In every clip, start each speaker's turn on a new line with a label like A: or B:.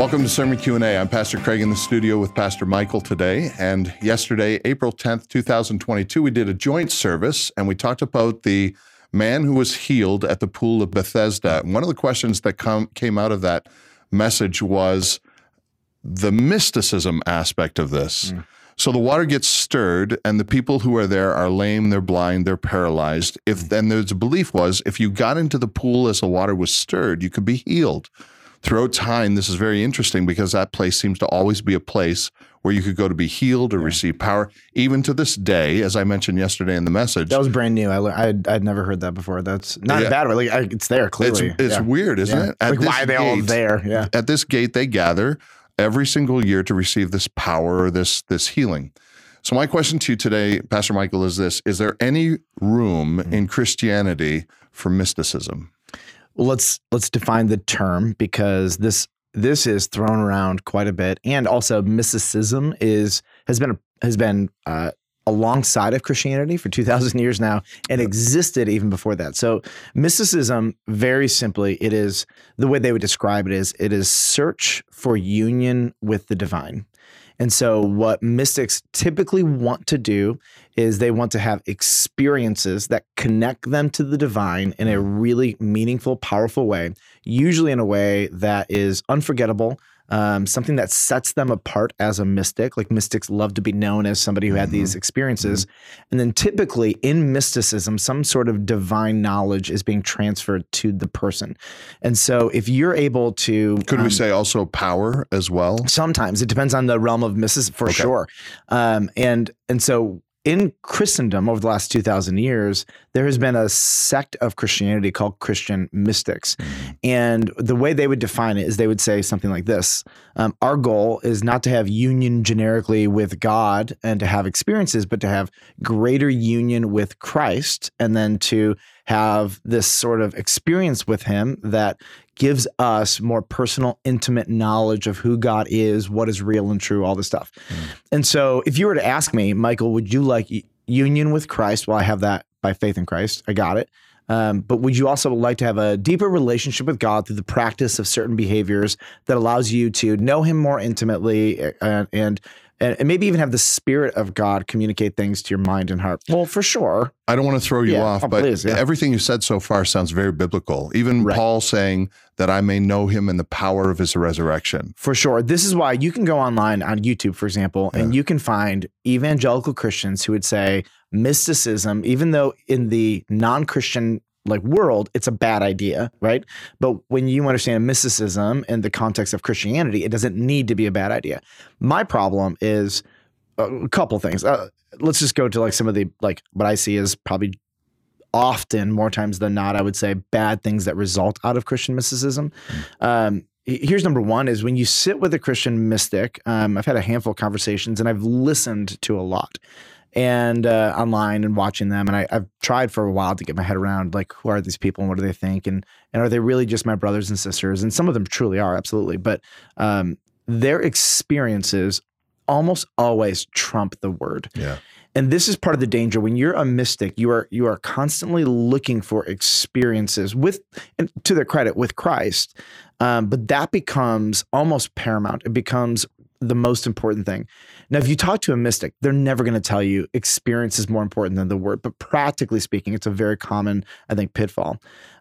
A: Welcome to Sermon Q&A. I'm Pastor Craig in the studio with Pastor Michael today. And yesterday, April 10th, 2022, we did a joint service and we talked about the man who was healed at the pool of Bethesda. And one of the questions that come, came out of that message was the mysticism aspect of this. Mm. So the water gets stirred, and the people who are there are lame, they're blind, they're paralyzed. If then there's a belief was if you got into the pool as the water was stirred, you could be healed throughout time, this is very interesting because that place seems to always be a place where you could go to be healed or yeah. receive power. Even to this day, as I mentioned yesterday in the message,
B: that was brand new. I I'd, I'd never heard that before. That's not yeah. bad way. Like I, it's there clearly.
A: It's, it's yeah. weird, isn't it?
B: At like why are they gate, all there? Yeah.
A: At this gate, they gather every single year to receive this power or this this healing. So my question to you today, Pastor Michael, is this: Is there any room mm-hmm. in Christianity for mysticism?
B: Let's let's define the term because this this is thrown around quite a bit, and also mysticism is has been has been uh, alongside of Christianity for two thousand years now, and existed even before that. So mysticism, very simply, it is the way they would describe it is it is search for union with the divine. And so, what mystics typically want to do is they want to have experiences that connect them to the divine in a mm. really meaningful, powerful way, usually in a way that is unforgettable, um, something that sets them apart as a mystic. Like mystics love to be known as somebody who had mm-hmm. these experiences. Mm-hmm. And then typically in mysticism, some sort of divine knowledge is being transferred to the person. And so if you're able to.
A: Could um, we say also power as well?
B: Sometimes it depends on the realm of mysticism for okay. sure. Um, and, and so in Christendom over the last 2,000 years, there has been a sect of Christianity called Christian mystics. Mm-hmm. And the way they would define it is they would say something like this um, Our goal is not to have union generically with God and to have experiences, but to have greater union with Christ and then to have this sort of experience with Him that gives us more personal, intimate knowledge of who God is, what is real and true, all this stuff. Mm. And so, if you were to ask me, Michael, would you like union with Christ? Well, I have that by faith in Christ. I got it. Um, but would you also like to have a deeper relationship with God through the practice of certain behaviors that allows you to know Him more intimately and, and and, and, maybe even have the spirit of God communicate things to your mind and heart. Well, for sure.
A: I don't want to throw you yeah. off, oh, but please, yeah. everything you said so far sounds very biblical. Even right. Paul saying that I may know him in the power of his resurrection.
B: For sure. This is why you can go online on YouTube, for example, yeah. and you can find evangelical Christians who would say mysticism, even though in the non Christian like world, it's a bad idea, right? But when you understand mysticism in the context of Christianity, it doesn't need to be a bad idea. My problem is a couple things. Uh, let's just go to like some of the like what I see is probably often more times than not, I would say bad things that result out of Christian mysticism. Mm. Um, here's number one is when you sit with a Christian mystic. Um, I've had a handful of conversations and I've listened to a lot and uh, online and watching them. And I, have tried for a while to get my head around like who are these people and what do they think and and are they really just my brothers and sisters? And some of them truly are, absolutely. But um, their experiences almost always trump the word.
A: Yeah.
B: And this is part of the danger when you're a mystic, you are you are constantly looking for experiences with and to their credit with Christ. Um, but that becomes almost paramount. It becomes the most important thing. Now, if you talk to a mystic, they're never going to tell you experience is more important than the word. But practically speaking, it's a very common, I think, pitfall.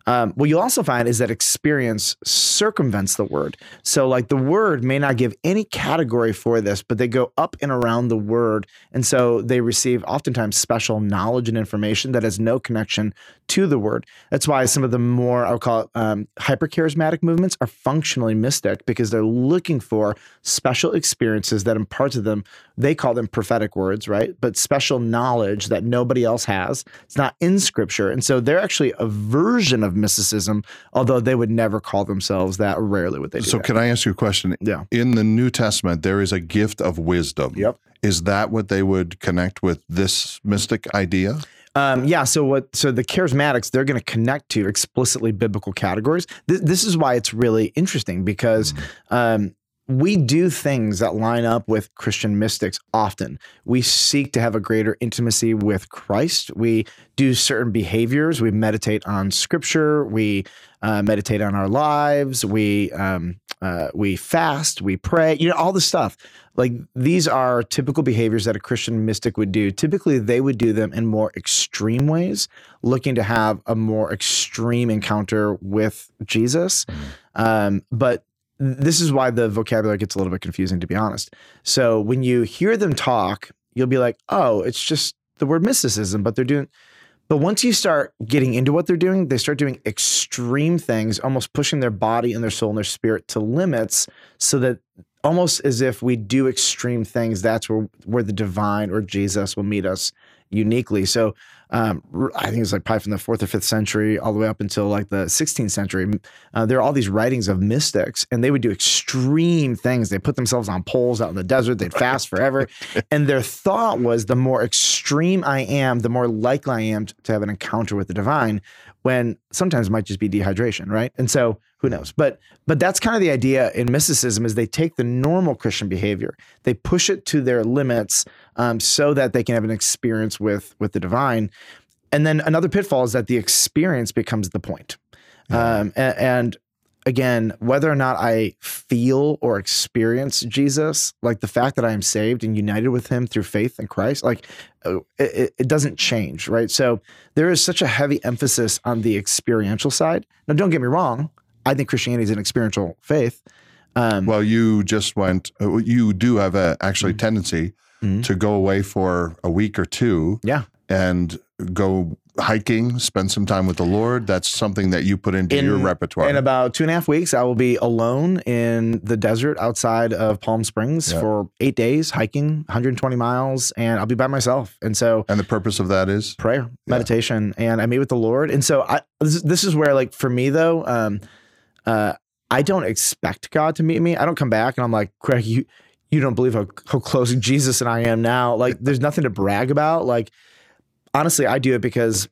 B: Um, what you'll also find is that experience circumvents the word. So, like the word may not give any category for this, but they go up and around the word. And so they receive oftentimes special knowledge and information that has no connection to the word. That's why some of the more, I'll call it um, hyper charismatic movements are functionally mystic because they're looking for special experiences that impart to them. They call them prophetic words, right? But special knowledge that nobody else has. It's not in scripture. And so they're actually a version of mysticism, although they would never call themselves that. Rarely would they
A: So,
B: that.
A: can I ask you a question?
B: Yeah.
A: In the New Testament, there is a gift of wisdom.
B: Yep.
A: Is that what they would connect with this mystic idea?
B: Um, yeah. So what? So the charismatics they're going to connect to explicitly biblical categories. This, this is why it's really interesting because mm. um, we do things that line up with Christian mystics often. We seek to have a greater intimacy with Christ. We do certain behaviors. We meditate on scripture. We uh, meditate on our lives. We um, uh, we fast, we pray, you know, all the stuff. Like these are typical behaviors that a Christian mystic would do. Typically, they would do them in more extreme ways, looking to have a more extreme encounter with Jesus. Um, but this is why the vocabulary gets a little bit confusing, to be honest. So when you hear them talk, you'll be like, oh, it's just the word mysticism, but they're doing. But once you start getting into what they're doing, they start doing extreme things, almost pushing their body and their soul and their spirit to limits so that almost as if we do extreme things, that's where, where the divine or Jesus will meet us uniquely. So um, I think it's like probably from the fourth or fifth century all the way up until like the 16th century. Uh, there are all these writings of mystics, and they would do extreme things. They put themselves on poles out in the desert. They'd fast forever, and their thought was the more extreme I am, the more likely I am to have an encounter with the divine. When sometimes it might just be dehydration, right? And so who knows? But but that's kind of the idea in mysticism is they take the normal Christian behavior, they push it to their limits, um, so that they can have an experience with with the divine. And then another pitfall is that the experience becomes the point. Um, and, and again, whether or not I feel or experience Jesus, like the fact that I am saved and united with Him through faith in Christ, like uh, it, it doesn't change, right? So there is such a heavy emphasis on the experiential side. Now, don't get me wrong. I think Christianity is an experiential faith.
A: Um, well, you just went. uh, You do have a actually tendency
B: Mhm.
A: to go away for a week or two
B: yeah.
A: and go hiking, spend some time with the Lord. That's something that you put into your repertoire.
B: In about two and a half weeks, I will be alone in the desert outside of Palm Springs
A: Yeah.
B: for eight days, hiking 120 miles, and I'll be by myself. And so
A: and the purpose of that is
B: prayer, meditation, and I meet with the Lord. And so I this, is- this is where like for me though, um, uh, I don't expect God to meet me. I don't come back and I'm like, Craig, you you don't believe how, how close Jesus and I am now. Like there's nothing to brag about. Like honestly, I do it because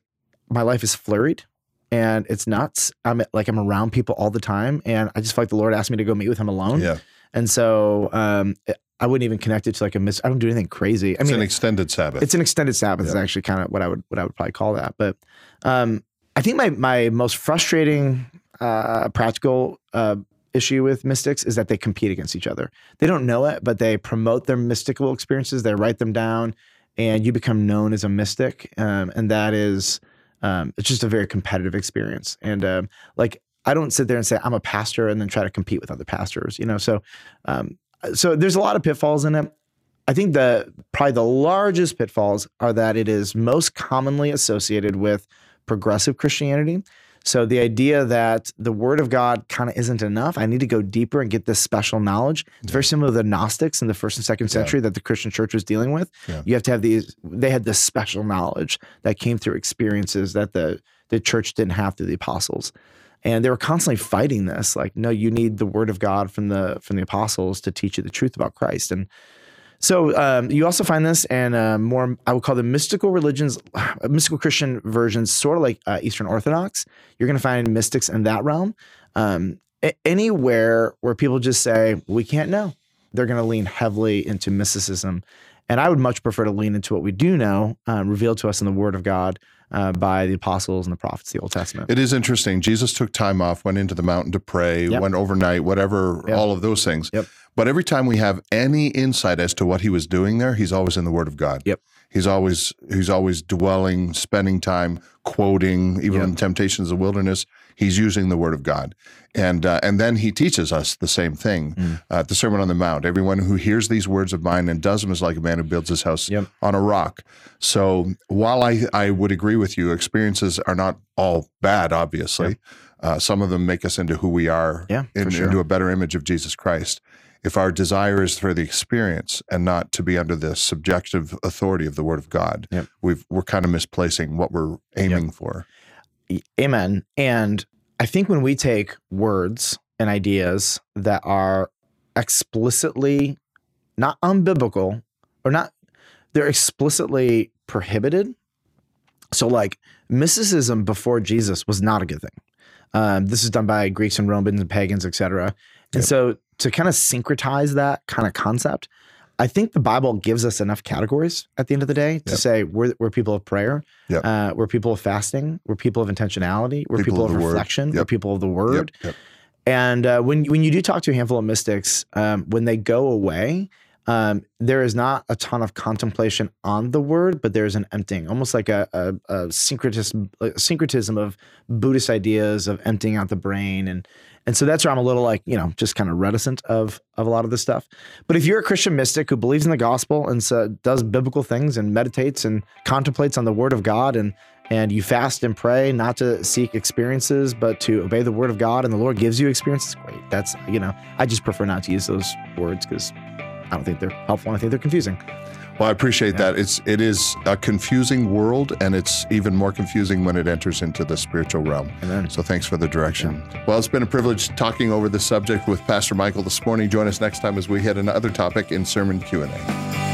B: my life is flurried and it's nuts. I'm like I'm around people all the time, and I just feel like the Lord asked me to go meet with Him alone.
A: yeah,
B: And so um, I wouldn't even connect it to like a miss. I don't do anything crazy. I
A: it's
B: mean,
A: an extended Sabbath.
B: it's an extended Sabbath is actually kind of what I would what I would probably call that. But um, I think my my most frustrating uh, practical uh, issue with mystics is that they compete against each other. They don't know it, but they promote their mystical experiences. They write them down, and you become known as a mystic. Um, and that is um, it's just a very competitive experience. And um, like I don't sit there and say I'm a pastor and then try to compete with other pastors. You know, so um, so there's a lot of pitfalls in it. I think the probably the largest pitfalls are that it is most commonly associated with progressive Christianity. So the idea that the word of God kind of isn't enough. I need to go deeper and get this special knowledge. It's very similar to the Gnostics in the first and second century that the Christian church was dealing with.
A: Yeah.
B: You have to have these they had this special knowledge that came through experiences that the the church didn't have through the apostles. And they were constantly fighting this like no you need the word of God from the from the apostles to teach you the truth about Christ and so um, you also find this in uh, more, I would call them mystical religions, mystical Christian versions, sort of like uh, Eastern Orthodox. You're going to find mystics in that realm. Um, anywhere where people just say, we can't know, they're going to lean heavily into mysticism. And I would much prefer to lean into what we do know, uh, revealed to us in the Word of God uh, by the apostles and the prophets, the Old Testament.
A: It is interesting. Jesus took time off, went into the mountain to pray,
B: Yep.
A: went overnight, whatever,
B: Yep.
A: all of those things.
B: Yep.
A: But every time we have any insight as to what he was doing there, he's always in the Word of God.
B: Yep.
A: He's always he's always dwelling, spending time quoting, even
B: Yep.
A: in temptations of the wilderness. He's using the Word of God, and uh, and then he teaches us the same thing
B: Mm.
A: uh, the Sermon on the Mount. Everyone who hears these words of mine and does them is like a man who builds his house
B: Yep.
A: on a rock. So while I I would agree with you, experiences are not all bad. Obviously, uh, some of them make us into who we are,
B: Yeah,
A: in-
B: sure.
A: into a better image of Jesus Christ. If our desire is for the experience and not to be under the subjective authority of the Word of God,
B: Yep.
A: we've, we're kind of misplacing what we're aiming for.
B: Amen. And I think when we take words and ideas that are explicitly not unbiblical or not, they're explicitly prohibited. So, like mysticism before Jesus was not a good thing. Um, this is done by Greeks and Romans and pagans, etc. And
A: Yep.
B: so, to kind of syncretize that kind of concept, I think the Bible gives us enough categories at the end of the day to
A: Yep.
B: say we're, we're people of prayer,
A: Yep.
B: uh, we're people of fasting, we're people of intentionality, we're
A: People
B: people,
A: of
B: of reflection, we're people of the word.
A: Yep, yep.
B: And uh, when when you do talk to a handful of mystics, um, when they go away, um, there is not a ton of contemplation on the word, but there's an emptying, almost like a, a, a syncretism, a syncretism of Buddhist ideas of emptying out the brain, and and so that's where I'm a little like you know just kind of reticent of of a lot of this stuff. But if you're a Christian mystic who believes in the gospel and so does biblical things and meditates and contemplates on the Word of God and and you fast and pray not to seek experiences but to obey the word of god and the lord gives you experiences great that's you know i just prefer not to use those words because i don't think they're helpful i think they're confusing
A: well i appreciate yeah. that it's it is a confusing world and it's even more confusing when it enters into the spiritual realm Amen. so thanks for the direction yeah. well it's been a privilege talking over the subject with pastor michael this morning join us next time as we hit another topic in sermon q&a